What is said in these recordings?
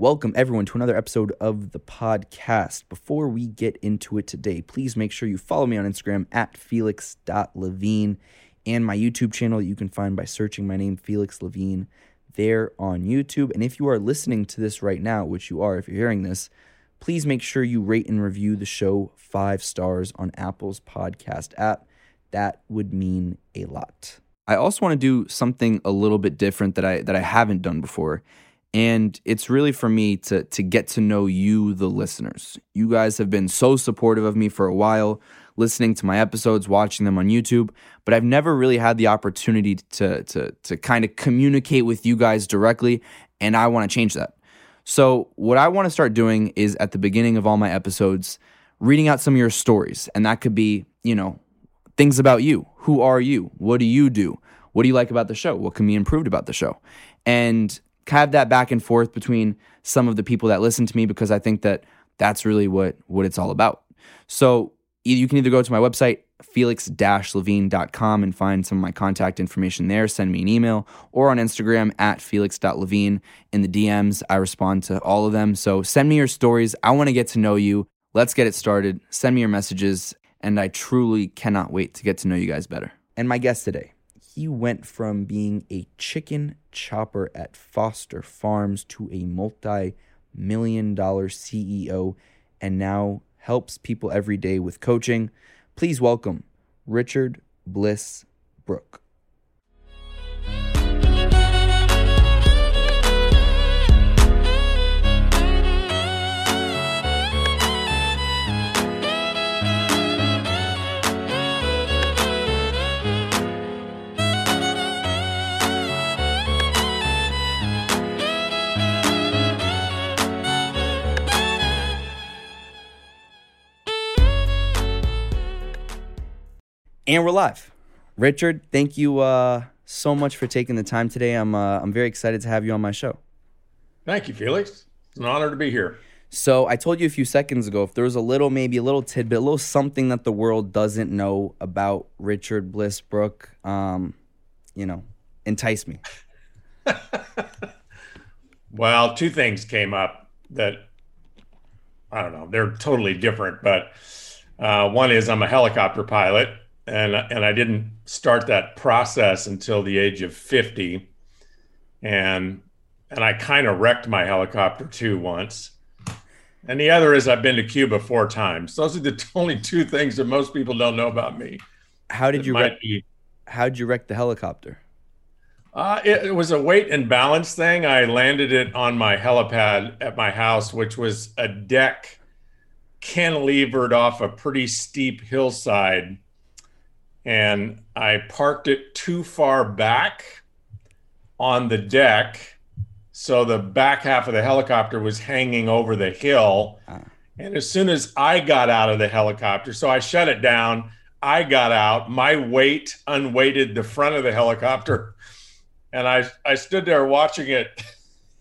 Welcome, everyone, to another episode of the podcast. Before we get into it today, please make sure you follow me on Instagram at felix.levine and my YouTube channel that you can find by searching my name, Felix Levine, there on YouTube. And if you are listening to this right now, which you are if you're hearing this, please make sure you rate and review the show five stars on Apple's podcast app. That would mean a lot. I also want to do something a little bit different that I that I haven't done before. And it's really for me to to get to know you the listeners. You guys have been so supportive of me for a while, listening to my episodes, watching them on YouTube, but I've never really had the opportunity to to to kind of communicate with you guys directly, and I want to change that. So, what I want to start doing is at the beginning of all my episodes, reading out some of your stories, and that could be, you know, things about you. Who are you? What do you do? What do you like about the show? What can be improved about the show? And have that back and forth between some of the people that listen to me because I think that that's really what what it's all about. So you can either go to my website felix-levine.com and find some of my contact information there send me an email or on instagram at felix.levine in the dms i respond to all of them. So send me your stories. I want to get to know you. Let's get it started. Send me your messages and I truly cannot wait to get to know you guys better. And my guest today, he went from being a chicken chopper at Foster Farms to a multi million dollar CEO and now helps people every day with coaching. Please welcome Richard Bliss Brooke. And we're live. Richard, thank you uh, so much for taking the time today. I'm uh, I'm very excited to have you on my show. Thank you, Felix. It's an honor to be here. So I told you a few seconds ago if there was a little, maybe a little tidbit, a little something that the world doesn't know about Richard Bliss Brooke, um, you know, entice me. well, two things came up that I don't know. They're totally different, but uh, one is I'm a helicopter pilot and and I didn't start that process until the age of 50 and and I kind of wrecked my helicopter too once. And the other is I've been to Cuba four times. Those are the only two things that most people don't know about me. How did you wreck be, how did you wreck the helicopter? Uh, it, it was a weight and balance thing. I landed it on my helipad at my house which was a deck cantilevered off a pretty steep hillside and I parked it too far back on the deck. So the back half of the helicopter was hanging over the hill. Uh. And as soon as I got out of the helicopter, so I shut it down, I got out, my weight unweighted the front of the helicopter. And I, I stood there watching it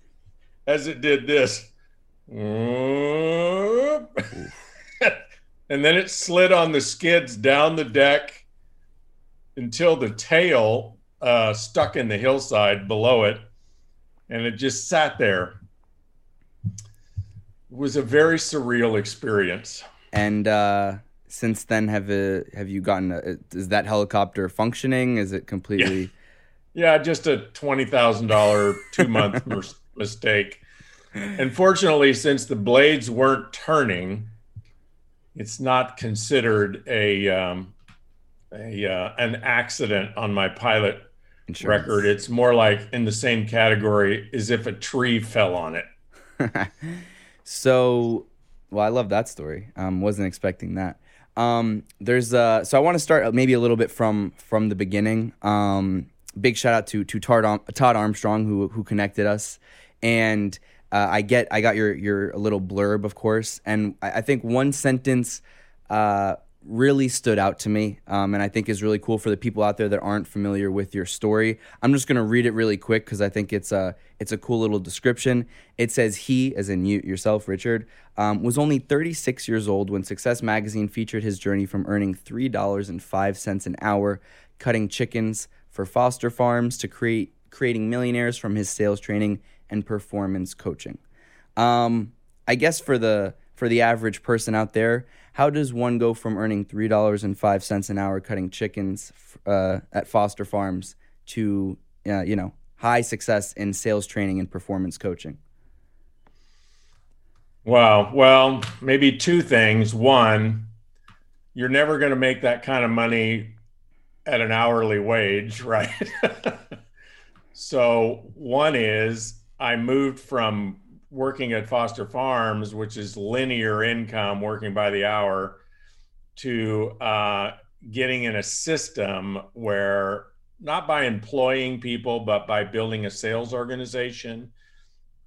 as it did this. and then it slid on the skids down the deck until the tail uh, stuck in the hillside below it, and it just sat there. It was a very surreal experience. And uh, since then, have uh, have you gotten? A, is that helicopter functioning? Is it completely? Yeah, yeah just a twenty thousand dollar two month mistake. Unfortunately, since the blades weren't turning, it's not considered a um, a uh, an accident on my pilot Insurance. record. It's more like in the same category as if a tree fell on it. so, well, I love that story. Um, wasn't expecting that. Um, there's uh, so I want to start maybe a little bit from from the beginning. Um, big shout out to to Todd, Todd Armstrong who who connected us, and uh, I get I got your your little blurb of course, and I, I think one sentence. Uh, really stood out to me um, and I think is really cool for the people out there that aren't familiar with your story. I'm just going to read it really quick because I think it's a, it's a cool little description. It says, He, as in you yourself, Richard, um, was only 36 years old when Success Magazine featured his journey from earning $3.05 an hour cutting chickens for foster farms to create, creating millionaires from his sales training and performance coaching. Um, I guess for the for the average person out there, how does one go from earning three dollars and five cents an hour cutting chickens uh, at Foster Farms to uh, you know high success in sales training and performance coaching? Wow. Well, maybe two things. One, you're never going to make that kind of money at an hourly wage, right? so, one is I moved from working at Foster Farms, which is linear income, working by the hour, to uh, getting in a system where not by employing people, but by building a sales organization.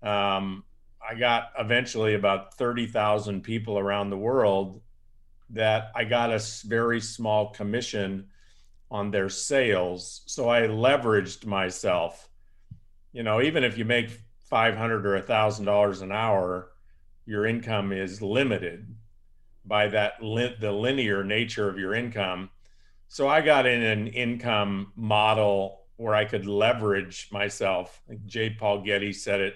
Um, I got eventually about 30,000 people around the world that I got a very small commission on their sales. So I leveraged myself. You know, even if you make 500 or $1,000 an hour, your income is limited by that li- the linear nature of your income. So I got in an income model where I could leverage myself. J. Paul Getty said it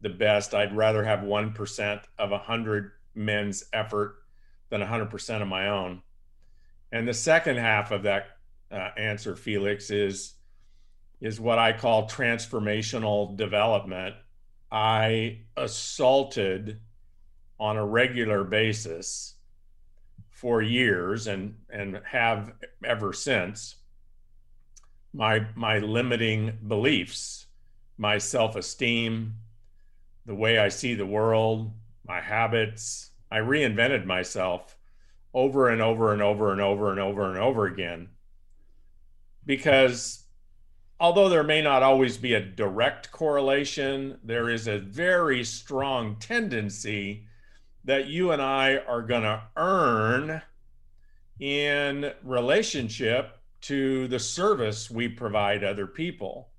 the best. I'd rather have 1% of 100 men's effort than 100% of my own. And the second half of that uh, answer, Felix, is is what I call transformational development. I assaulted on a regular basis for years and and have ever since my my limiting beliefs, my self-esteem, the way I see the world, my habits. I reinvented myself over and over and over and over and over and over again. Because although there may not always be a direct correlation, there is a very strong tendency that you and I are going to earn in relationship to the service we provide other people.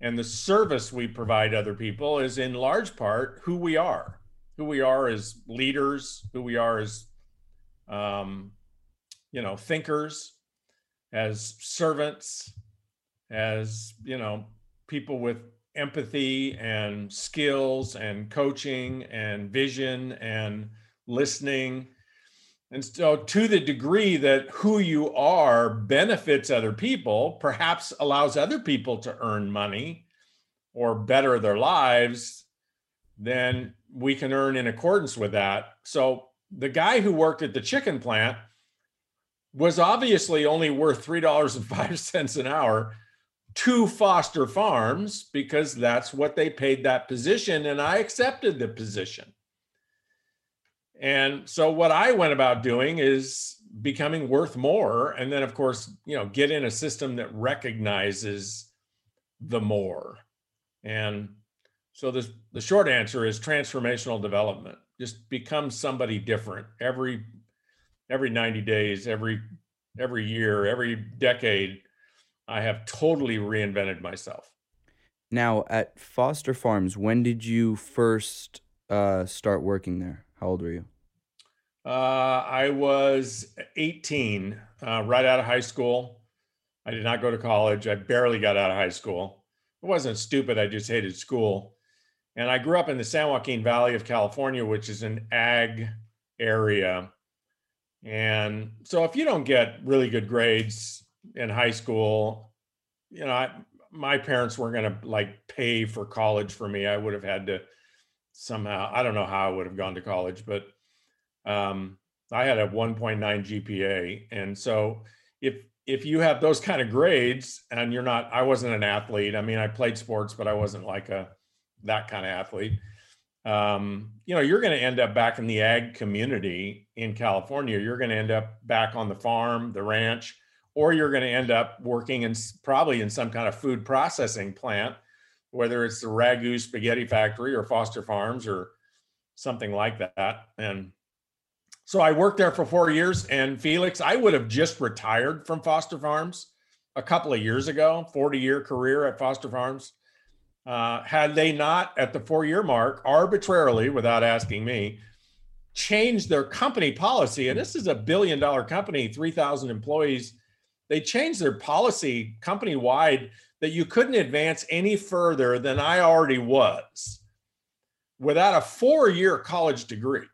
And the service we provide other people is in large part who we are, who we are as leaders, who we are as, um, you know, thinkers, as servants, as, you know, people with empathy and skills and coaching and vision and listening. And so, to the degree that who you are benefits other people, perhaps allows other people to earn money or better their lives, then we can earn in accordance with that. So, the guy who worked at the chicken plant was obviously only worth $3.05 an hour to Foster Farms because that's what they paid that position. And I accepted the position. And so what I went about doing is becoming worth more. And then, of course, you know, get in a system that recognizes the more. And so the, the short answer is transformational development. Just become somebody different every every 90 days, every every year, every decade I have totally reinvented myself. Now, at Foster Farms, when did you first uh, start working there? How old were you? Uh, I was 18, uh, right out of high school. I did not go to college. I barely got out of high school. It wasn't stupid. I just hated school. And I grew up in the San Joaquin Valley of California, which is an ag area. And so if you don't get really good grades, in high school, you know, I, my parents weren't going to like pay for college for me. I would have had to somehow, I don't know how I would have gone to college, but um, I had a 1.9 GPA. And so if, if you have those kind of grades and you're not, I wasn't an athlete. I mean, I played sports, but I wasn't like a, that kind of athlete. Um, you know, you're going to end up back in the ag community in California. You're going to end up back on the farm, the ranch, or you're going to end up working in probably in some kind of food processing plant, whether it's the Ragu Spaghetti Factory or Foster Farms or something like that. And so I worked there for four years. And Felix, I would have just retired from Foster Farms a couple of years ago, 40 year career at Foster Farms. Uh, had they not, at the four year mark, arbitrarily, without asking me, changed their company policy, and this is a billion dollar company, 3,000 employees they changed their policy company wide that you couldn't advance any further than I already was. without a four year college degree.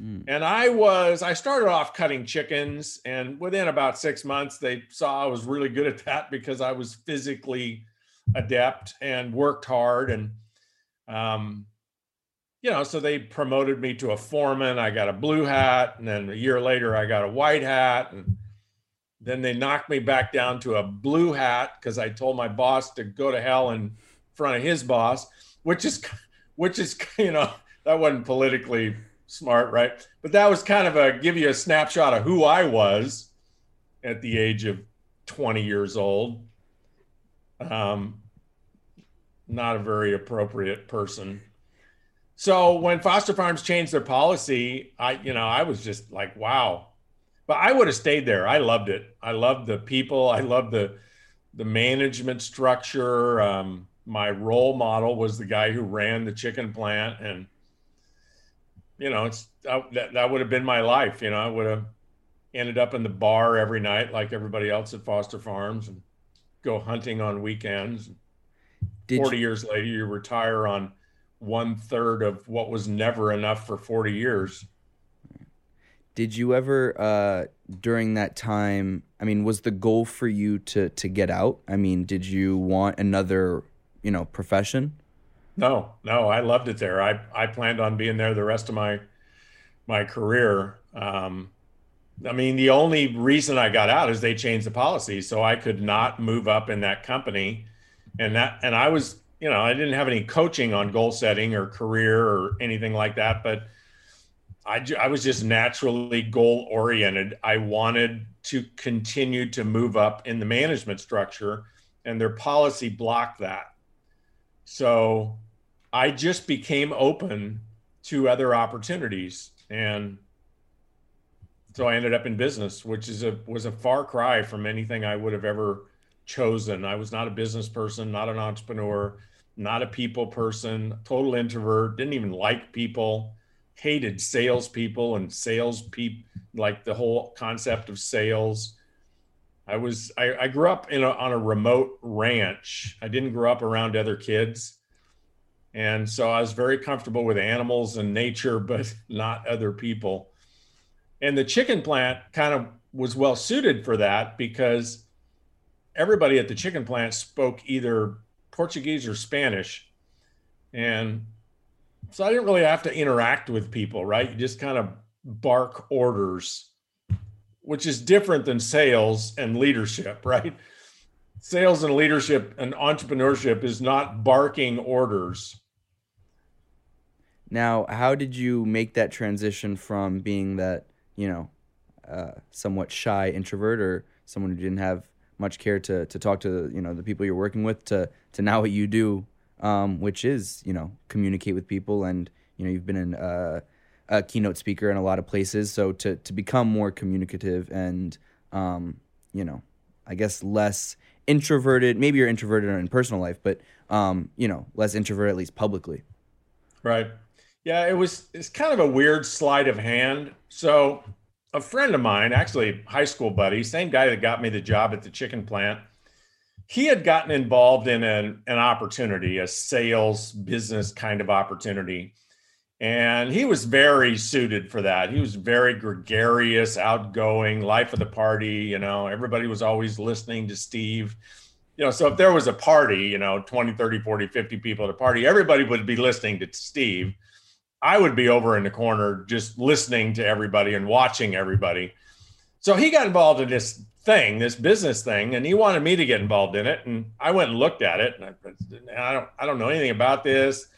Mm. And I was, I started off cutting chickens, and within about six months, they saw I was really good at that because I was physically adept and worked hard. And, um, you know, so they promoted me to a foreman. I got a blue hat, and then a year later, I got a white hat. And then they knocked me back down to a blue hat because I told my boss to go to hell in front of his boss, which is, which is, you know, that wasn't politically smart, right? But that was kind of a give you a snapshot of who I was at the age of 20 years old. Um, not a very appropriate person. So when Foster Farms changed their policy, I, you know, I was just like, wow. But I would have stayed there. I loved it. I loved the people. I loved the the management structure. Um, my role model was the guy who ran the chicken plant, and you know, it's that that would have been my life. You know, I would have ended up in the bar every night like everybody else at Foster Farms, and go hunting on weekends. Did 40 you, years later, you retire on one third of what was never enough for 40 years. Did you ever, uh, during that time, I mean, was the goal for you to, to get out? I mean, did you want another, you know, profession? No, no, I loved it there. I, I planned on being there the rest of my, my career. Um, I mean, the only reason I got out is they changed the policy, so I could not move up in that company, and that and I was you know, I didn't have any coaching on goal setting or career or anything like that, but I, I was just naturally goal oriented. I wanted to continue to move up in the management structure, and their policy blocked that. So I just became open to other opportunities. And so I ended up in business, which is a was a far cry from anything I would have ever chosen. I was not a business person, not an entrepreneur, not a people person, total introvert, didn't even like people, hated salespeople and sales people, like the whole concept of sales. I was I, I grew up in a, on a remote ranch. I didn't grow up around other kids. And so I was very comfortable with animals and nature, but not other people. And the chicken plant kind of was well suited for that because everybody at the chicken plant spoke either Portuguese or Spanish. And so I didn't really have to interact with people, right? You just kind of bark orders, which is different than sales and leadership, right? Sales and leadership and entrepreneurship is not barking orders. Now, how did you make that transition from being that, you know, uh, somewhat shy introvert or someone who didn't have much care to to talk to you know the people you're working with to to now what you do, um, which is you know communicate with people and you know you've been in uh, a keynote speaker in a lot of places, so to to become more communicative and um, you know I guess less introverted. Maybe you're introverted in personal life, but um, you know less introverted at least publicly. Right. Yeah, it was it's kind of a weird sleight of hand. So a friend of mine, actually high school buddy, same guy that got me the job at the chicken plant, he had gotten involved in an, an opportunity, a sales business kind of opportunity. And he was very suited for that. He was very gregarious, outgoing, life of the party. You know, everybody was always listening to Steve. You know, so if there was a party, you know, 20, 30, 40, 50 people at a party, everybody would be listening to Steve I would be over in the corner just listening to everybody and watching everybody. So he got involved in this thing, this business thing, and he wanted me to get involved in it. And I went and looked at it, and I, I don't, I don't know anything about this.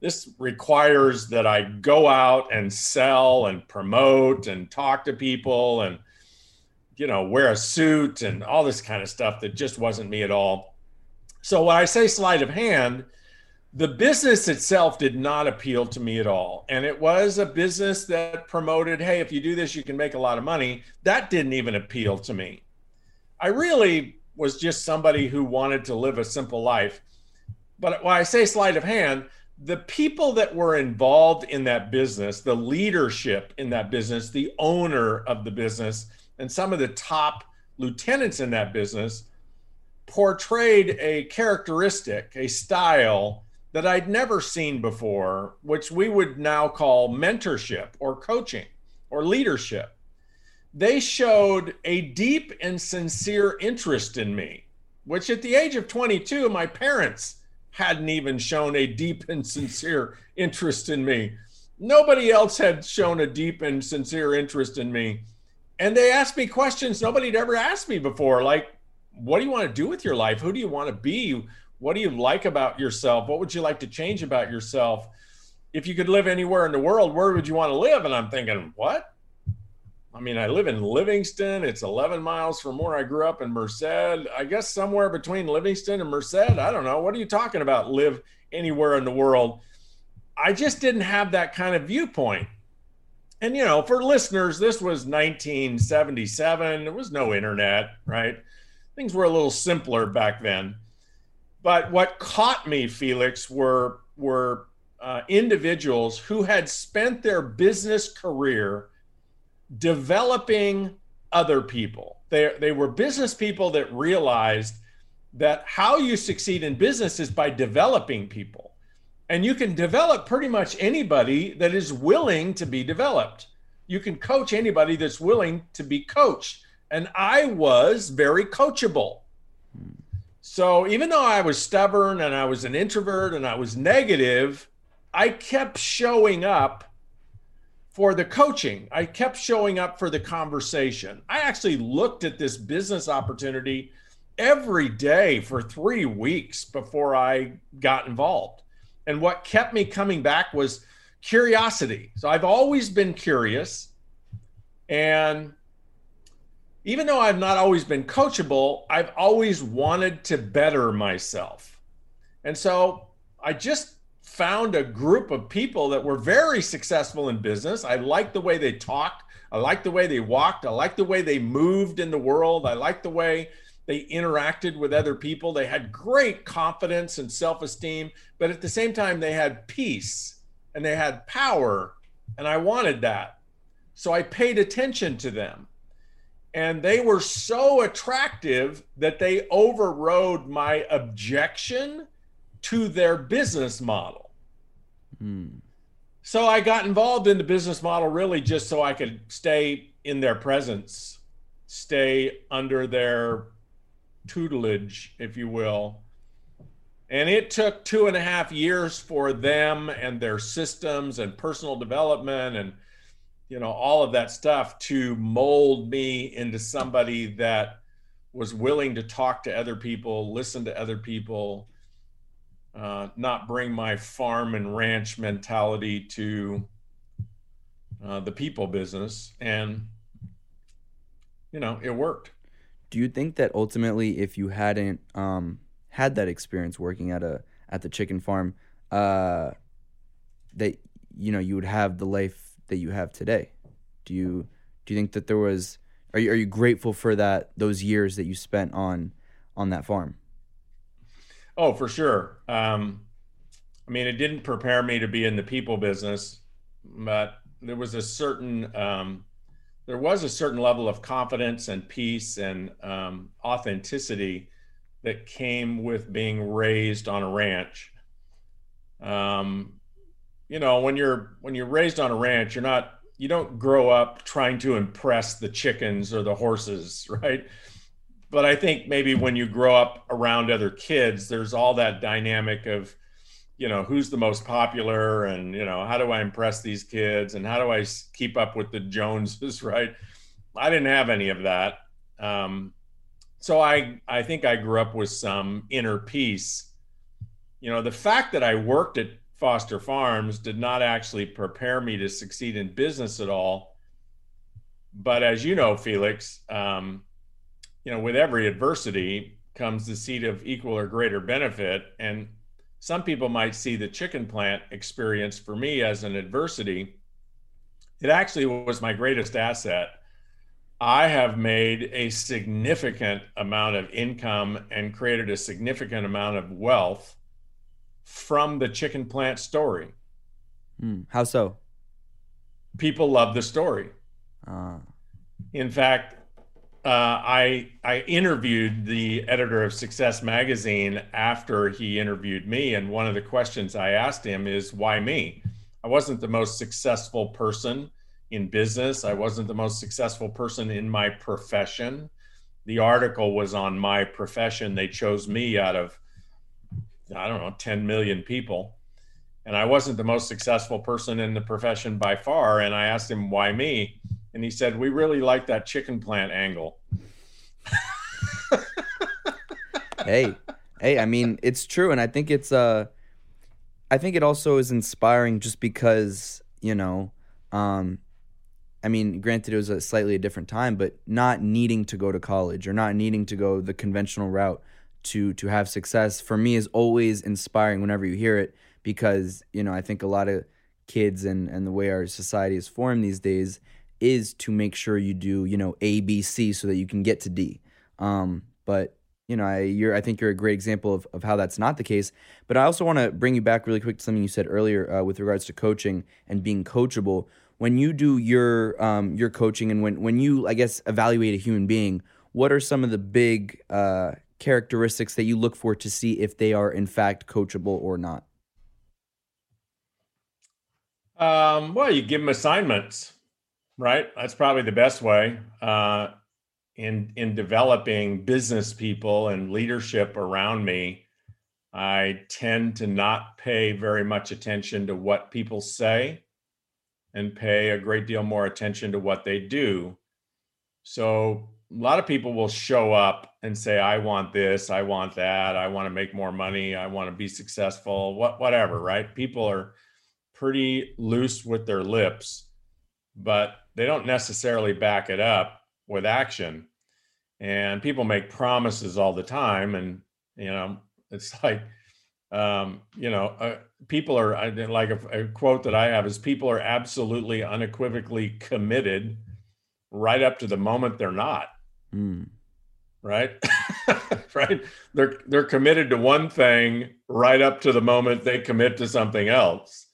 This requires that I go out and sell and promote and talk to people and, you know, wear a suit and all this kind of stuff that just wasn't me at all. So when I say sleight of hand, the business itself did not appeal to me at all. And it was a business that promoted, hey, if you do this, you can make a lot of money. That didn't even appeal to me. I really was just somebody who wanted to live a simple life. But when I say sleight of hand, the people that were involved in that business, the leadership in that business, the owner of the business, and some of the top lieutenants in that business portrayed a characteristic, a style that I'd never seen before, which we would now call mentorship or coaching or leadership. They showed a deep and sincere interest in me, which at the age of 22, my parents hadn't even shown a deep and sincere interest in me. Nobody else had shown a deep and sincere interest in me. And they asked me questions nobody had ever asked me before, like, what do you want to do with your life? Who do you want to be? What do you like about yourself? What would you like to change about yourself? If you could live anywhere in the world, where would you want to live? And I'm thinking, what? I mean, I live in Livingston. It's 11 miles from where I grew up in Merced. I guess somewhere between Livingston and Merced. I don't know. What are you talking about? Live anywhere in the world. I just didn't have that kind of viewpoint. And, you know, for listeners, this was 1977. There was no internet, right? Things were a little simpler back then. But what caught me, Felix, were, were uh, individuals who had spent their business career developing other people. They, they were business people that realized that how you succeed in business is by developing people. And you can develop pretty much anybody that is willing to be developed. You can coach anybody that's willing to be coached. And I was very coachable. So even though I was stubborn and I was an introvert and I was negative, I kept showing up for the coaching. I kept showing up for the conversation. I actually looked at this business opportunity every day for three weeks before I got involved. And what kept me coming back was curiosity. So I've always been curious. And even though I've not always been coachable, I've always wanted to better myself. And so I just found a group of people that were very successful in business. I liked the way they talked. I liked the way they walked. I liked the way they moved in the world. I liked the way they interacted with other people. They had great confidence and self esteem, but at the same time, they had peace and they had power. And I wanted that. So I paid attention to them. And they were so attractive that they overrode my objection to their business model. Hmm. So I got involved in the business model really just so I could stay in their presence, stay under their tutelage, if you will. And it took two and a half years for them and their systems and personal development and you know all of that stuff to mold me into somebody that was willing to talk to other people, listen to other people, uh, not bring my farm and ranch mentality to uh, the people business. And, you know, it worked. Do you think that ultimately, if you hadn't um, had that experience working at a at the chicken farm, uh, that you know you would have the life that you have today? Do you do you think that there was? Are you are you grateful for that those years that you spent on on that farm? Oh, for sure. Um, I mean, it didn't prepare me to be in the people business, but there was a certain um, there was a certain level of confidence and peace and um, authenticity that came with being raised on a ranch. Um, you know, when you're when you're raised on a ranch, you're not you don't grow up trying to impress the chickens or the horses, right? But I think maybe when you grow up around other kids, there's all that dynamic of, you know, who's the most popular and, you know, how do I impress these kids and how do I keep up with the Joneses, right? I didn't have any of that. Um, so I, I think I grew up with some inner peace. You know, the fact that I worked at Foster Farms did not actually prepare me to succeed in business at all. But as you know, Felix, um, you know, with every adversity comes the seed of equal or greater benefit. And some people might see the chicken plant experience for me as an adversity. It actually was my greatest asset. I have made a significant amount of income and created a significant amount of wealth from the chicken plant story. Mm, how so? People love the story. Uh. In fact, uh, I I interviewed the editor of Success Magazine after he interviewed me, and one of the questions I asked him is, "Why me?" I wasn't the most successful person in business. I wasn't the most successful person in my profession. The article was on my profession. They chose me out of I don't know 10 million people, and I wasn't the most successful person in the profession by far. And I asked him why me and he said, "We really like that chicken plant angle." hey, hey, I mean, it's true, and I think it's uh, I think it also is inspiring just because you know, um, I mean, granted, it was a slightly a different time, but not needing to go to college or not needing to go the conventional route to to have success for me is always inspiring whenever you hear it because you know I think a lot of kids and and the way our society is formed these days is to make sure you do, you know, A, B, C so that you can get to D. Um, but you know, I, you're, I think you're a great example of, of how that's not the case. But I also want to bring you back really quick to something you said earlier uh, with regards to coaching and being coachable. When you do your um, your coaching and when when you, I guess, evaluate a human being, what are some of the big uh, characteristics that you look for to see if they are in fact coachable or not? Um, well, you give them assignments right? That's probably the best way uh, in in developing business people and leadership around me. I tend to not pay very much attention to what people say and pay a great deal more attention to what they do. So a lot of people will show up and say, I want this, I want that, I want to make more money, I want to be successful, what whatever, right? People are pretty loose with their lips, but they don't necessarily back it up with action. And people make promises all the time. And, you know, it's like, um, you know, uh, people are like a, a quote that I have is people are absolutely unequivocally committed right up to the moment they're not. Mm. Right. right. They're they're committed to one thing right up to the moment they commit to something else.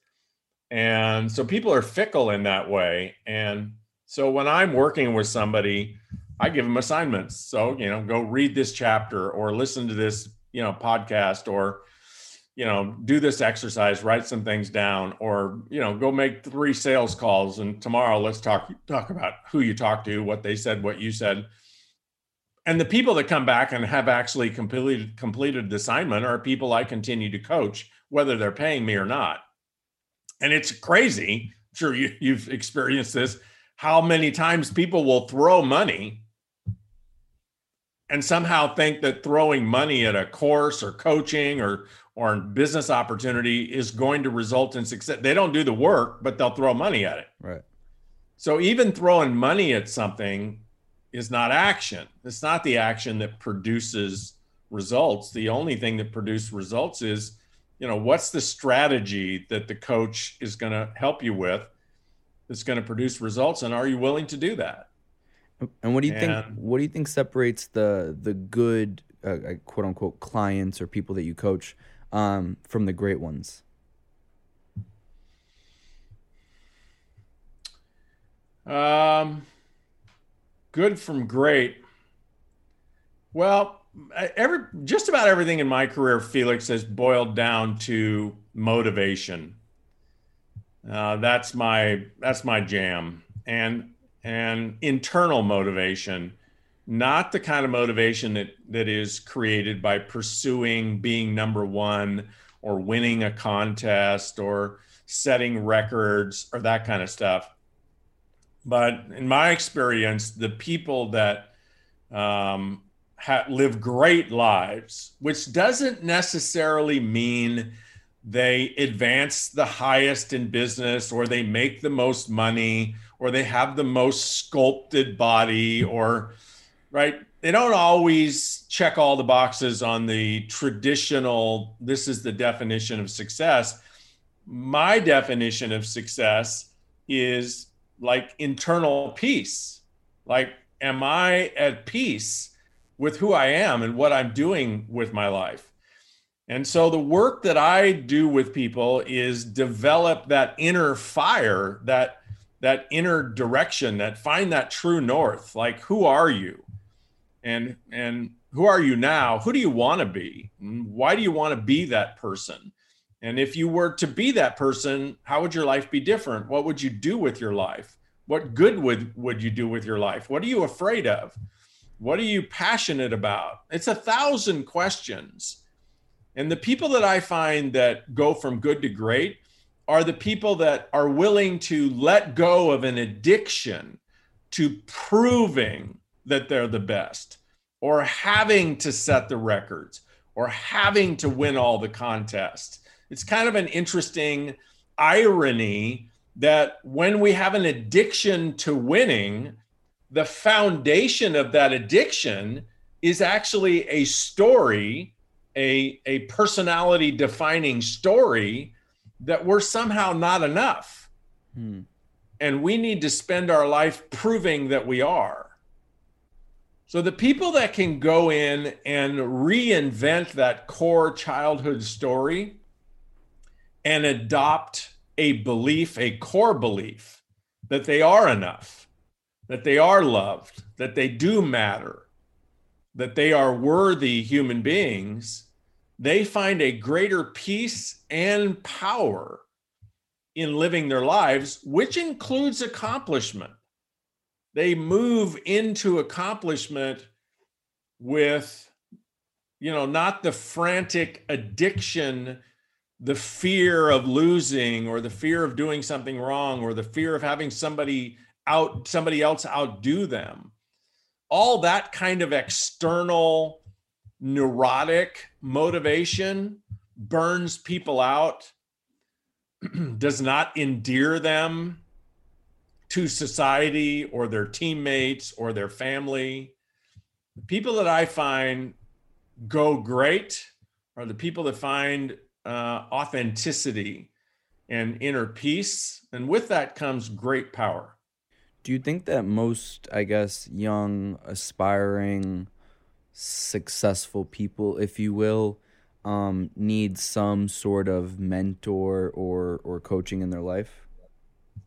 And so people are fickle in that way. And so when I'm working with somebody, I give them assignments. So, you know, go read this chapter or listen to this, you know, podcast or, you know, do this exercise, write some things down or, you know, go make three sales calls and tomorrow let's talk talk about who you talked to, what they said, what you said. And the people that come back and have actually completed completed the assignment are people I continue to coach, whether they're paying me or not and it's crazy. I'm sure you, you've experienced this. How many times people will throw money and somehow think that throwing money at a course or coaching or or business opportunity is going to result in success. They don't do the work, but they'll throw money at it. Right. So even throwing money at something is not action. It's not the action that produces results. The only thing that produces results is you know what's the strategy that the coach is going to help you with that's going to produce results and are you willing to do that? And what do you and, think what do you think separates the the good uh, quote unquote clients or people that you coach um, from the great ones? Um good from great. Well every just about everything in my career, Felix, has boiled down to motivation. Uh, that's my that's my jam, and and internal motivation, not the kind of motivation that that is created by pursuing being number one or winning a contest or setting records or that kind of stuff. But in my experience, the people that um, ha- live great lives, which doesn't necessarily mean they advance the highest in business or they make the most money or they have the most sculpted body or right? They don't always check all the boxes on the traditional this is the definition of success. My definition of success is like internal peace. Like am i at peace with who I am and what I'm doing with my life. And so the work that I do with people is develop that inner fire, that that inner direction, that find that true north. Like who are you? and and who are you now? Who do you want to be why do you want to be that person? And if you were to be that person how would your life be different? What would you do with your life? What good would would you do with your life? What are you afraid of what are you passionate about it's a thousand questions and the people that i find that go from good to great are the people that are willing to let go of an addiction to proving that they're the best or having to set the records or having to win all the contests. It's kind of an interesting irony that when we have an addiction to winning, the foundation of that addiction is actually a story, a, a personality defining story that we're somehow not enough. Hmm. And we need to spend our life proving that we are. So the people that can go in and reinvent that core childhood story and adopt a belief, a core belief that they are enough, that they are loved, that they do matter, that they are worthy human beings, they find a greater peace and power in living their lives, which includes accomplishment. They move into accomplishment with you know not the frantic addiction the fear of losing or the fear of doing something wrong or the fear of having somebody out somebody else outdo them all that kind of external neurotic motivation burns people out does not endear them to society or their teammates or their family. The people that I find go great are the people that find uh, authenticity and inner peace. And with that comes great power. Do you think that most, I guess, young, aspiring, successful people, if you will, um, need some sort of mentor or, or coaching in their life?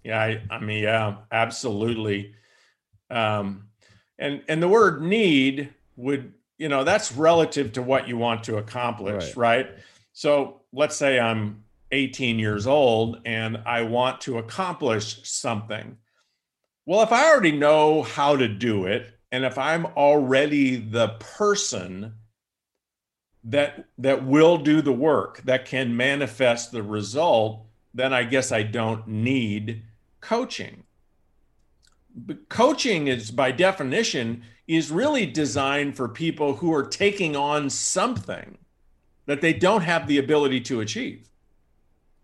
Yeah, I, I mean, yeah, absolutely. Um, and and the word need would, you know, that's relative to what you want to accomplish, right? right? So let's say I'm 18 years old and I want to accomplish something. Well, if I already know how to do it, and if I'm already the person that that will do the work that can manifest the result, then I guess I don't need coaching. But coaching is by definition is really designed for people who are taking on something that they don't have the ability to achieve.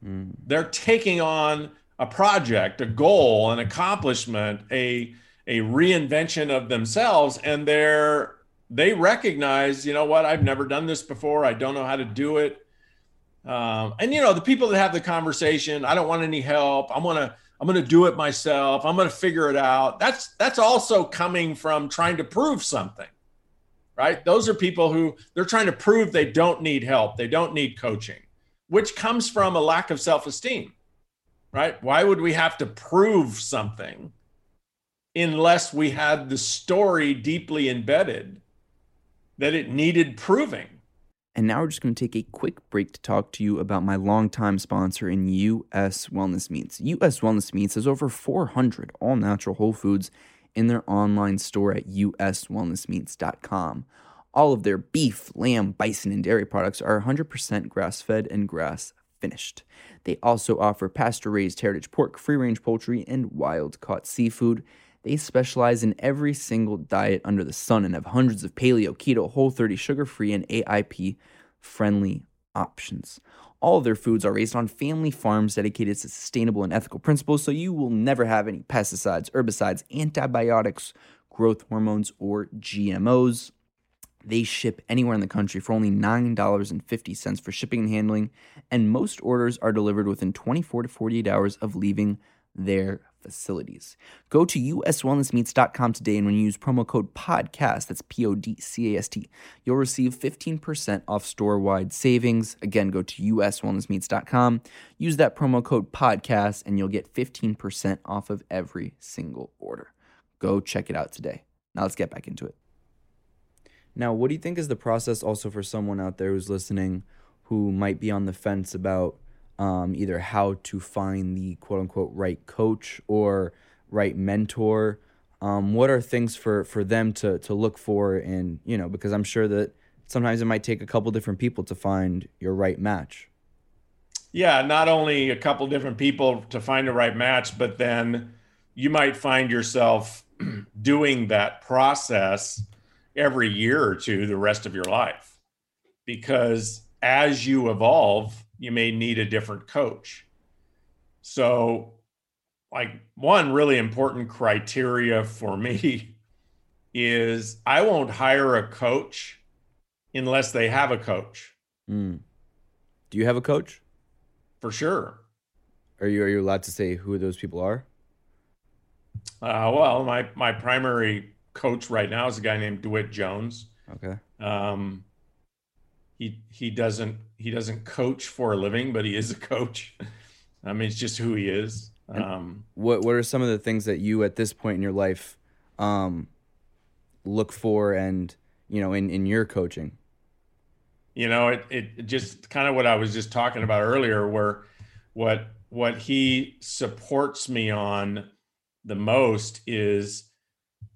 Mm. They're taking on a project, a goal, an accomplishment, a a reinvention of themselves and they're they recognize, you know what, I've never done this before. I don't know how to do it. Um, and you know, the people that have the conversation, I don't want any help. I'm gonna I'm to do it myself. I'm to figure it out. That's that's also coming from trying to prove something. Right? Those are people who they're trying to prove they don't need help. They don't need coaching, which comes from a lack of self-esteem. Right? Why would we have to prove something unless we had the story deeply embedded that it needed proving? And now we're just going to take a quick break to talk to you about my longtime sponsor in US Wellness Meats. US Wellness Meats has over 400 all natural whole foods in their online store at uswellnessmeats.com. All of their beef, lamb, bison, and dairy products are 100% grass fed and grass finished. They also offer pasture raised heritage pork, free range poultry, and wild caught seafood. They specialize in every single diet under the sun and have hundreds of paleo, keto, whole 30, sugar free, and AIP friendly options. All of their foods are raised on family farms dedicated to sustainable and ethical principles, so you will never have any pesticides, herbicides, antibiotics, growth hormones, or GMOs. They ship anywhere in the country for only $9.50 for shipping and handling, and most orders are delivered within 24 to 48 hours of leaving their facilities. Go to uswellnessmeats.com today and when you use promo code PODCAST, that's P O D C A S T, you'll receive 15% off store wide savings. Again, go to uswellnessmeats.com, use that promo code PODCAST, and you'll get 15% off of every single order. Go check it out today. Now let's get back into it. Now, what do you think is the process also for someone out there who's listening who might be on the fence about um, either how to find the quote unquote right coach or right mentor? Um, what are things for, for them to, to look for? And, you know, because I'm sure that sometimes it might take a couple different people to find your right match. Yeah, not only a couple different people to find the right match, but then you might find yourself doing that process every year or two the rest of your life. Because as you evolve you may need a different coach. So like one really important criteria for me is i won't hire a coach unless they have a coach. Mm. do you have a coach? For sure. Are you are you allowed to say who those people are? Uh, well my my primary coach right now is a guy named DeWitt Jones. Okay. Um, he he doesn't he doesn't coach for a living, but he is a coach. I mean, it's just who he is. Um, what what are some of the things that you at this point in your life um, look for, and you know, in in your coaching? You know, it it just kind of what I was just talking about earlier, where what what he supports me on the most is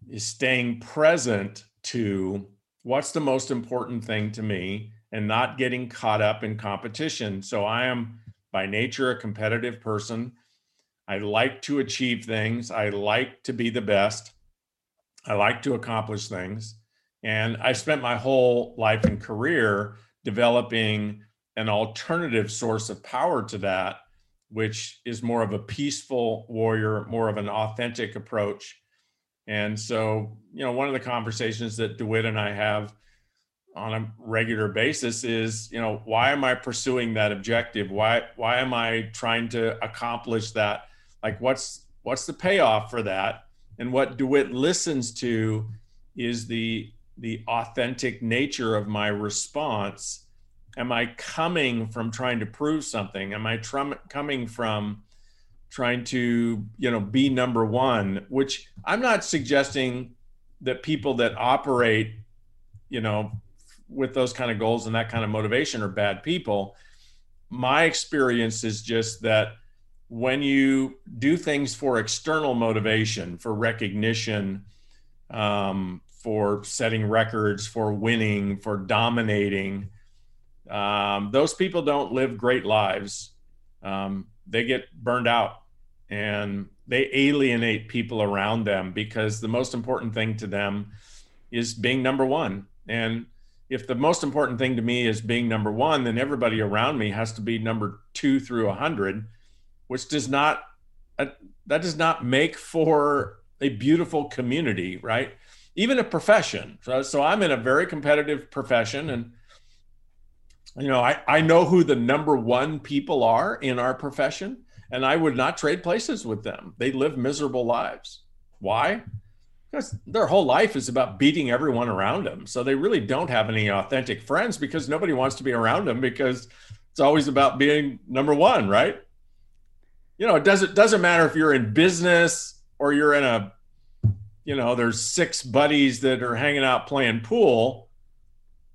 is staying present to what's the most important thing to me and not getting caught up in competition. So I am by nature a competitive person. I like to achieve things. I like to be the best. I like to accomplish things. And I spent my whole life and career developing an alternative source of power to that, which is more of a peaceful warrior, more of an authentic approach and so, you know, one of the conversations that DeWitt and I have on a regular basis is, you know, why am I pursuing that objective? Why why am I trying to accomplish that? Like what's what's the payoff for that? And what DeWitt listens to is the the authentic nature of my response. Am I coming from trying to prove something? Am I tr- coming from trying to you know be number one which i'm not suggesting that people that operate you know with those kind of goals and that kind of motivation are bad people. My experience is just that when you do things for external motivation for recognition um, for setting records for winning for dominating um, those people don't live great lives. Um, they get burned out and they alienate people around them because the most important thing to them is being number one. And if the most important thing to me is being number one, then everybody around me has to be number two through a hundred, which does not uh, that does not make for a beautiful community, right? Even a profession. So, so I'm in a very competitive profession, and you know I I know who the number one people are in our profession and I would not trade places with them. They live miserable lives. Why? Because their whole life is about beating everyone around them. So they really don't have any authentic friends because nobody wants to be around them because it's always about being number one, right? You know, it doesn't doesn't matter if you're in business or you're in a, you know, there's six buddies that are hanging out playing pool.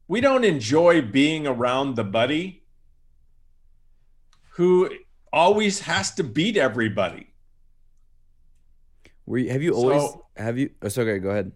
We don't enjoy being around the buddy who always has to beat everybody. Were you, have you always so, have you? Oh, okay, go ahead.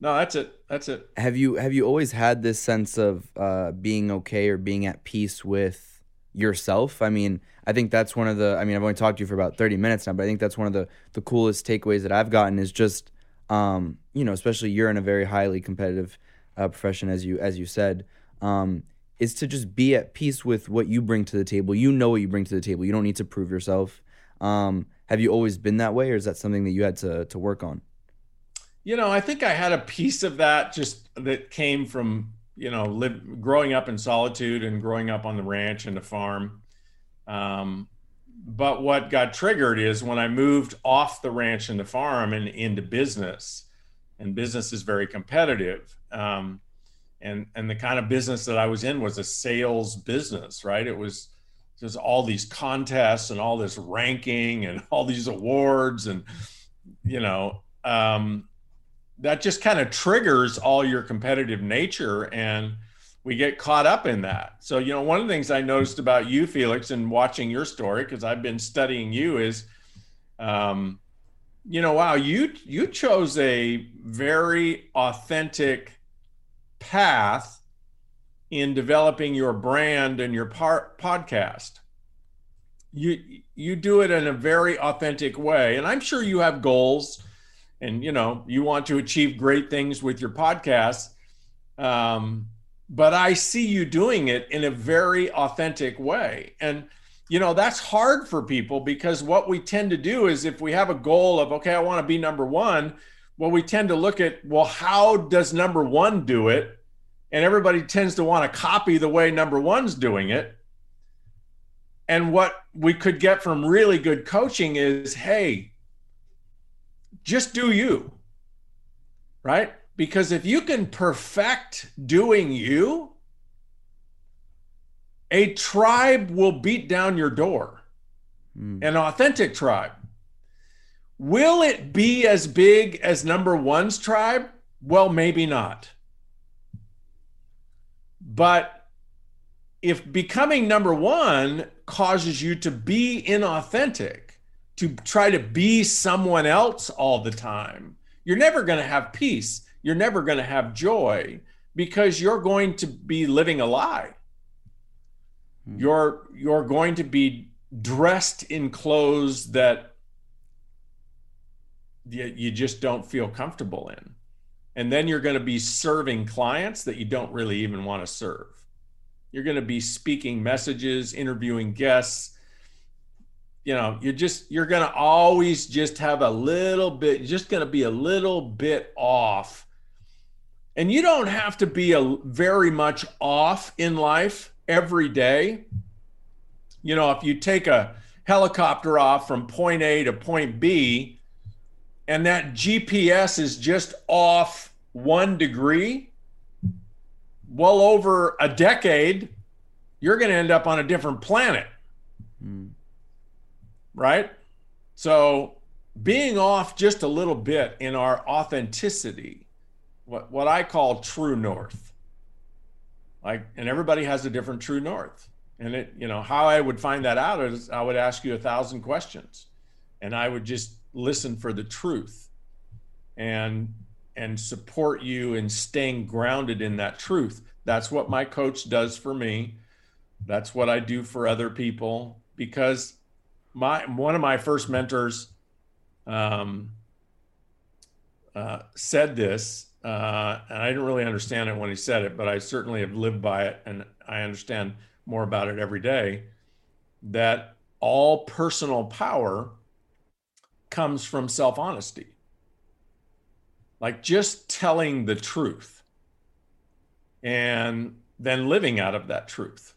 No, that's it. That's it. Have you have you always had this sense of uh, being okay or being at peace with yourself? I mean, I think that's one of the. I mean, I've only talked to you for about thirty minutes now, but I think that's one of the the coolest takeaways that I've gotten is just, um, you know, especially you're in a very highly competitive uh, profession, as you as you said. Um, is to just be at peace with what you bring to the table. You know what you bring to the table. You don't need to prove yourself. Um, have you always been that way, or is that something that you had to to work on? You know, I think I had a piece of that just that came from you know live, growing up in solitude and growing up on the ranch and the farm. Um, but what got triggered is when I moved off the ranch and the farm and into business, and business is very competitive. Um, and and the kind of business that I was in was a sales business, right? It was just all these contests and all this ranking and all these awards and you know um, that just kind of triggers all your competitive nature and we get caught up in that. So, you know, one of the things I noticed about you, Felix, and watching your story, because I've been studying you, is, um, you know, wow, you you chose a very authentic path in developing your brand and your part podcast. You you do it in a very authentic way, and I'm sure you have goals, and you know you want to achieve great things with your podcast. Um, but I see you doing it in a very authentic way. And, you know, that's hard for people because what we tend to do is if we have a goal of, okay, I want to be number one, well, we tend to look at, well, how does number one do it? And everybody tends to want to copy the way number one's doing it. And what we could get from really good coaching is, hey, just do you, right? Because if you can perfect doing you, a tribe will beat down your door, mm. an authentic tribe. Will it be as big as number one's tribe? Well, maybe not. But if becoming number one causes you to be inauthentic, to try to be someone else all the time, you're never going to have peace you're never going to have joy because you're going to be living a lie. Hmm. You're you're going to be dressed in clothes that you, you just don't feel comfortable in. And then you're going to be serving clients that you don't really even want to serve. You're going to be speaking messages, interviewing guests. You know, you're just you're going to always just have a little bit just going to be a little bit off and you don't have to be a very much off in life every day. You know, if you take a helicopter off from point A to point B and that GPS is just off 1 degree, well over a decade, you're going to end up on a different planet. Mm. Right? So, being off just a little bit in our authenticity what what I call true north. Like, and everybody has a different true north. And it, you know, how I would find that out is I would ask you a thousand questions, and I would just listen for the truth, and and support you in staying grounded in that truth. That's what my coach does for me. That's what I do for other people because my one of my first mentors um, uh, said this uh, and I didn't really understand it when he said it, but I certainly have lived by it and I understand more about it every day. That all personal power comes from self honesty. Like just telling the truth and then living out of that truth.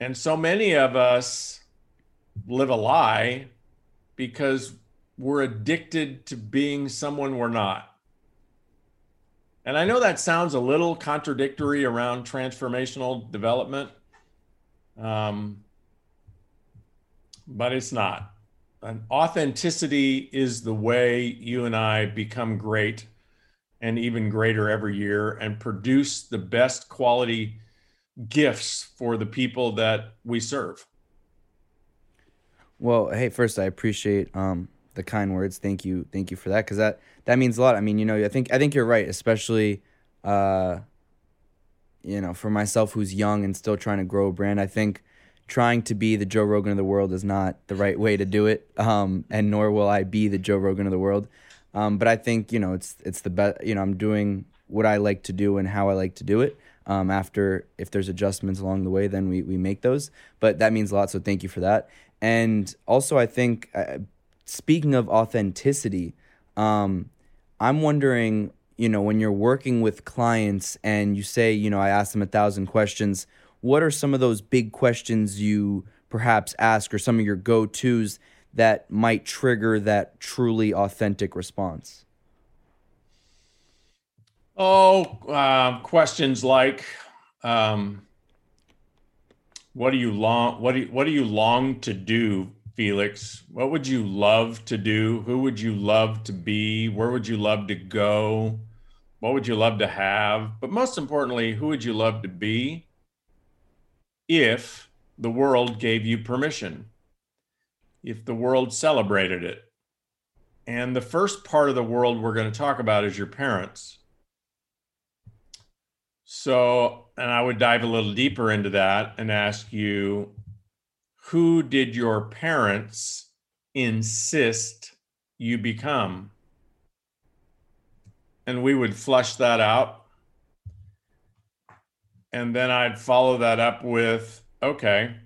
And so many of us live a lie because we're addicted to being someone we're not and I know that sounds a little contradictory around transformational development, um, but it's not. And authenticity is the way you and I become great and even greater every year and produce the best quality gifts for the people that we serve. Well, hey, first I appreciate um, the kind words. Thank you, thank you for that, because that that means a lot. I mean, you know, I think I think you're right, especially, uh, you know, for myself who's young and still trying to grow a brand. I think trying to be the Joe Rogan of the world is not the right way to do it, um, and nor will I be the Joe Rogan of the world. Um, but I think you know it's it's the best. You know, I'm doing what I like to do and how I like to do it. Um, after if there's adjustments along the way, then we we make those. But that means a lot. So thank you for that. And also, I think uh, speaking of authenticity, um, I'm wondering, you know, when you're working with clients and you say, you know, I ask them a thousand questions, what are some of those big questions you perhaps ask or some of your go tos that might trigger that truly authentic response? Oh, uh, questions like, um, what do you long what do you, what do you long to do Felix? What would you love to do? Who would you love to be? Where would you love to go? What would you love to have? But most importantly, who would you love to be if the world gave you permission? If the world celebrated it? And the first part of the world we're going to talk about is your parents. So, and I would dive a little deeper into that and ask you who did your parents insist you become? And we would flush that out. And then I'd follow that up with okay,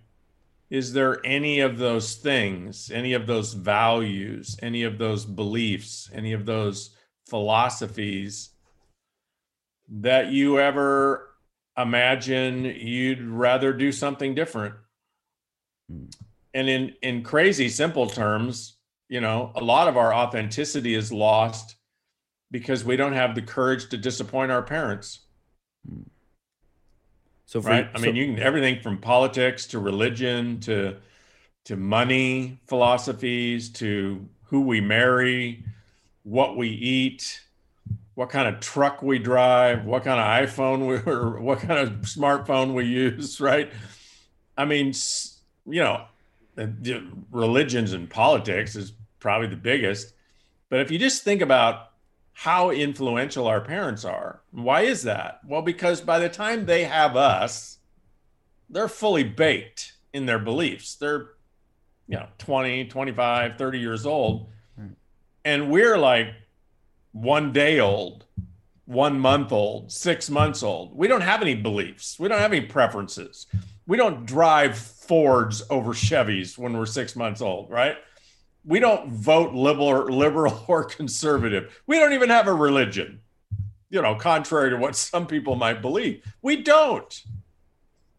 is there any of those things, any of those values, any of those beliefs, any of those philosophies that you ever imagine you'd rather do something different? And in in crazy simple terms, you know, a lot of our authenticity is lost because we don't have the courage to disappoint our parents. So, for, right? I mean, you can everything from politics to religion to to money philosophies to who we marry, what we eat, what kind of truck we drive, what kind of iPhone we or what kind of smartphone we use, right? I mean, you know, uh, religions and politics is probably the biggest. But if you just think about how influential our parents are, why is that? Well, because by the time they have us, they're fully baked in their beliefs. They're, you know, 20, 25, 30 years old. Hmm. And we're like one day old, one month old, six months old. We don't have any beliefs. We don't have any preferences. We don't drive Fords over Chevys when we're six months old, right? We don't vote liberal, liberal or conservative. We don't even have a religion, you know, contrary to what some people might believe. We don't.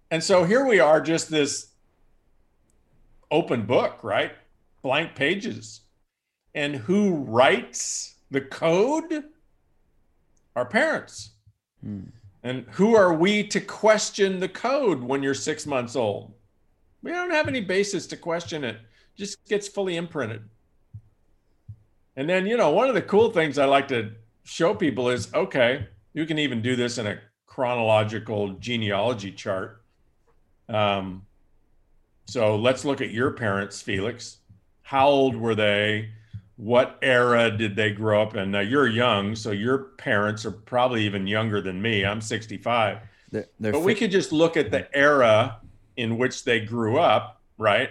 And so here we are, just this open book, right? Blank pages. And who writes the code? Our parents. Hmm. And who are we to question the code when you're six months old? We don't have any basis to question it. Just gets fully imprinted. And then, you know, one of the cool things I like to show people is okay, you can even do this in a chronological genealogy chart. Um, so let's look at your parents, Felix. How old were they? What era did they grow up in? Now you're young, so your parents are probably even younger than me. I'm 65. They're, they're but we could just look at the era in which they grew up, right?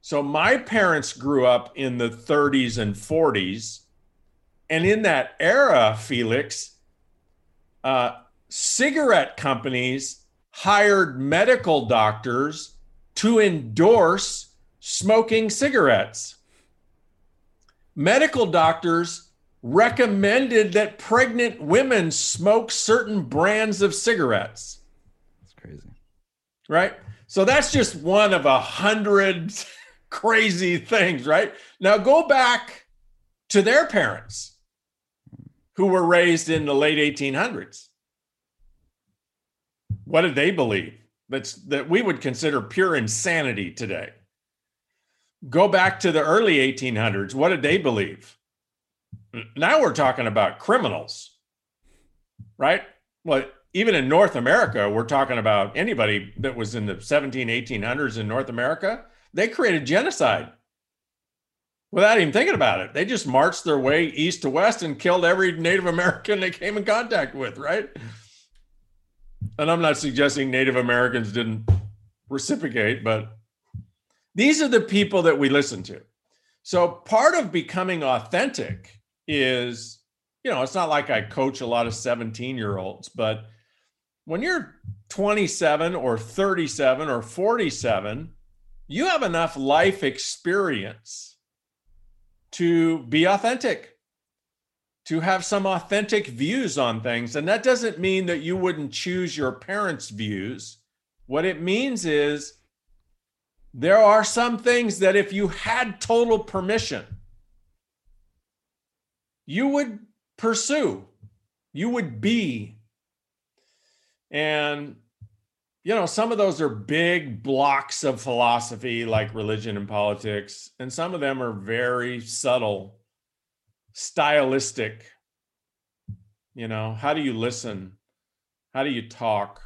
So my parents grew up in the 30s and 40s. And in that era, Felix, uh, cigarette companies hired medical doctors to endorse smoking cigarettes. Medical doctors recommended that pregnant women smoke certain brands of cigarettes. That's crazy. Right? So that's just one of a hundred crazy things, right? Now go back to their parents who were raised in the late 1800s. What did they believe? That's that we would consider pure insanity today. Go back to the early 1800s. What did they believe? Now we're talking about criminals, right? Well, even in North America, we're talking about anybody that was in the 17, 1800s in North America, they created genocide without even thinking about it. They just marched their way east to west and killed every Native American they came in contact with, right? And I'm not suggesting Native Americans didn't reciprocate, but these are the people that we listen to. So part of becoming authentic is, you know, it's not like I coach a lot of 17 year olds, but when you're 27 or 37 or 47, you have enough life experience to be authentic, to have some authentic views on things. And that doesn't mean that you wouldn't choose your parents' views. What it means is there are some things that if you had total permission, you would pursue, you would be and you know, some of those are big blocks of philosophy like religion and politics, and some of them are very subtle, stylistic. You know, how do you listen? How do you talk?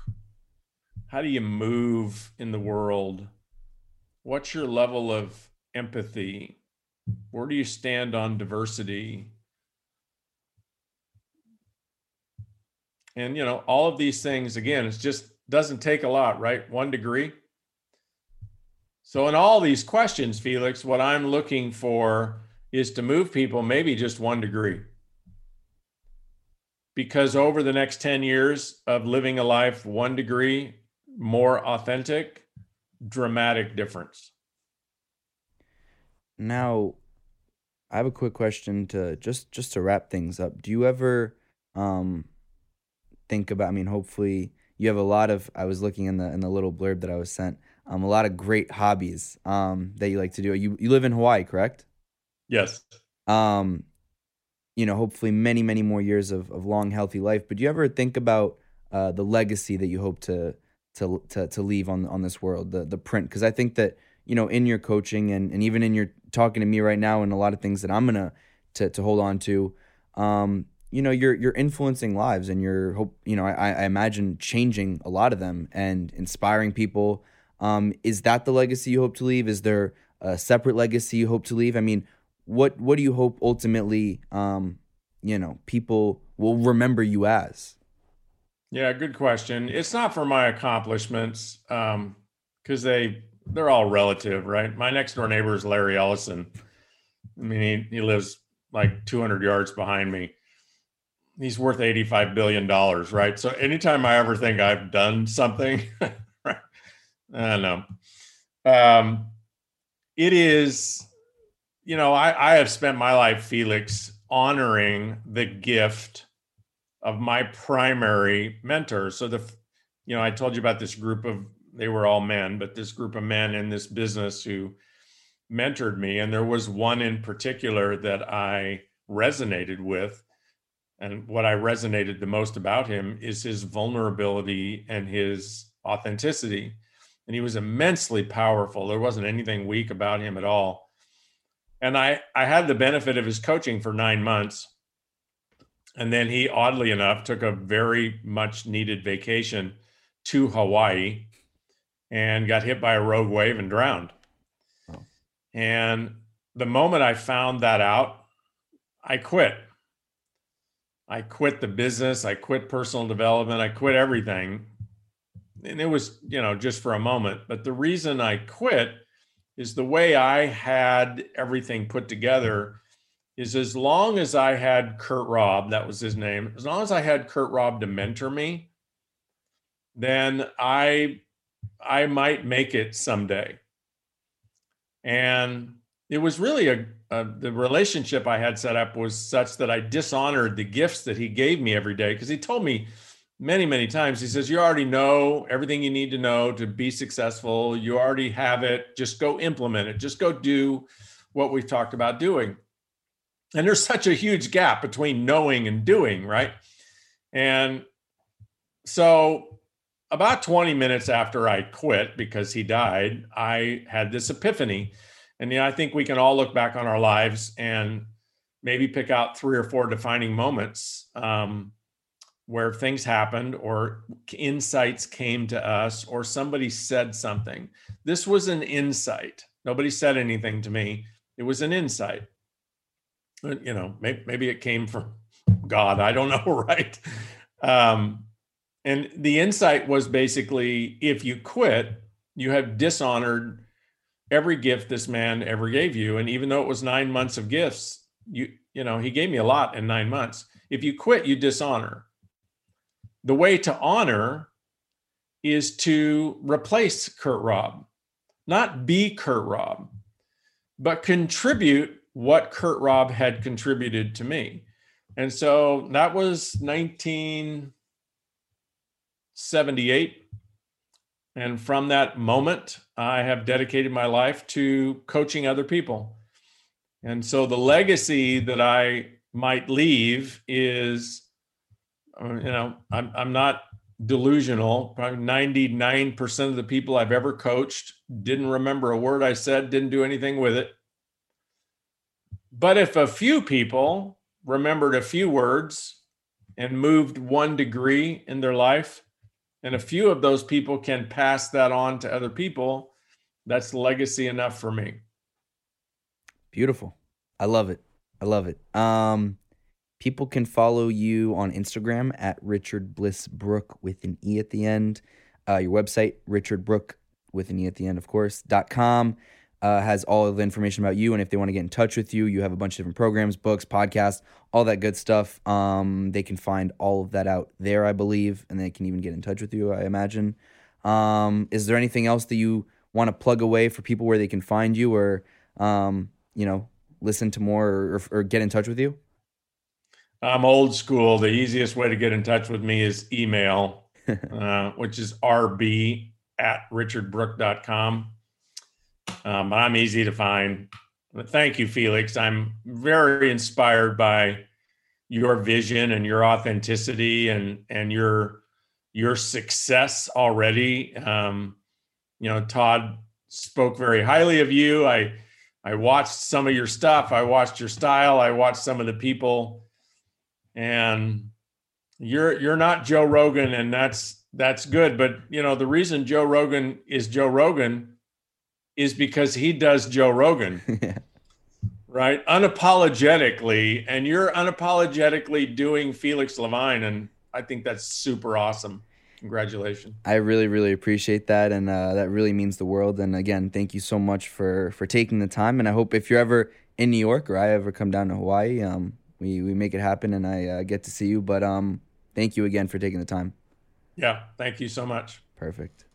How do you move in the world? What's your level of empathy? Where do you stand on diversity? And you know, all of these things again, it's just doesn't take a lot, right? One degree. So, in all these questions, Felix, what I'm looking for is to move people maybe just one degree. Because over the next 10 years of living a life one degree more authentic, dramatic difference. Now, I have a quick question to just just to wrap things up. Do you ever um think about I mean, hopefully you have a lot of I was looking in the in the little blurb that I was sent. Um, a lot of great hobbies um that you like to do. You you live in Hawaii, correct? Yes. Um, you know, hopefully many many more years of of long healthy life. But do you ever think about uh, the legacy that you hope to to to to leave on on this world, the the print? Because I think that you know in your coaching and and even in your talking to me right now and a lot of things that I'm gonna to to hold on to. Um, you know you're you're influencing lives and you're hope you know I, I imagine changing a lot of them and inspiring people. Um, is that the legacy you hope to leave? Is there a separate legacy you hope to leave? I mean what what do you hope ultimately um, you know people will remember you as? Yeah good question. It's not for my accomplishments um because they they're all relative right? My next door neighbor is larry ellison. I mean he, he lives like 200 yards behind me he's worth 85 billion dollars right? So anytime i ever think i've done something i don't know. Um, it is you know I, I have spent my life felix honoring the gift of my primary mentor. So the you know i told you about this group of they were all men but this group of men in this business who mentored me. And there was one in particular that i resonated with and what I resonated the most about him is his vulnerability and his authenticity. And he was immensely powerful. There wasn't anything weak about him at all. And I, I had the benefit of his coaching for nine months. And then he, oddly enough, took a very much needed vacation to Hawaii and got hit by a rogue wave and drowned. Oh. And the moment I found that out, I quit. I quit the business, I quit personal development, I quit everything. And it was, you know, just for a moment. But the reason I quit is the way I had everything put together is as long as I had Kurt Robb, that was his name, as long as I had Kurt Robb to mentor me, then I I might make it someday. And it was really a uh, the relationship I had set up was such that I dishonored the gifts that he gave me every day because he told me many, many times, he says, You already know everything you need to know to be successful. You already have it. Just go implement it. Just go do what we've talked about doing. And there's such a huge gap between knowing and doing, right? And so, about 20 minutes after I quit because he died, I had this epiphany and yeah, I think we can all look back on our lives and maybe pick out three or four defining moments um, where things happened or insights came to us or somebody said something. This was an insight. Nobody said anything to me. It was an insight. You know, maybe, maybe it came from God. I don't know, right? Um, and the insight was basically if you quit, you have dishonored every gift this man ever gave you. And even though it was nine months of gifts, you you know, he gave me a lot in nine months. If you quit, you dishonor. The way to honor is to replace Kurt Robb, not be Kurt Robb, but contribute what Kurt Robb had contributed to me. And so that was 1978 and from that moment, I have dedicated my life to coaching other people. And so the legacy that I might leave is, uh, you know, I'm, I'm not delusional. Probably 99% of the people I've ever coached didn't remember a word I said, didn't do anything with it. But if a few people remembered a few words and moved one degree in their life, and a few of those people can pass that on to other people, that's legacy enough for me. Beautiful. I love it. I love it. Um, people can follow you on Instagram at Richard Bliss Brooke with an E at the end. Uh, your website, Richard Brooke with an E at the end, of course, dot com uh, has all of the information about you. And if they want to get in touch with you, you have a bunch of different programs, books, podcasts, all that good stuff. Um, they can find all of that out there, I believe, and they can even get in touch with you, I imagine. Um, is there anything else that you want to plug away for people where they can find you or, um, you know, listen to more or, or, get in touch with you? I'm old school. The easiest way to get in touch with me is email, uh, which is rb at richardbrooke.com. Um, I'm easy to find. But thank you, Felix. I'm very inspired by your vision and your authenticity and and your your success already. Um, you know, Todd spoke very highly of you. I I watched some of your stuff. I watched your style. I watched some of the people, and you're you're not Joe Rogan, and that's that's good. But you know, the reason Joe Rogan is Joe Rogan is because he does Joe Rogan. Right? Unapologetically. And you're unapologetically doing Felix Levine. And I think that's super awesome. Congratulations. I really, really appreciate that. And uh, that really means the world. And again, thank you so much for, for taking the time. And I hope if you're ever in New York or I ever come down to Hawaii, um, we, we make it happen and I uh, get to see you. But um, thank you again for taking the time. Yeah. Thank you so much. Perfect.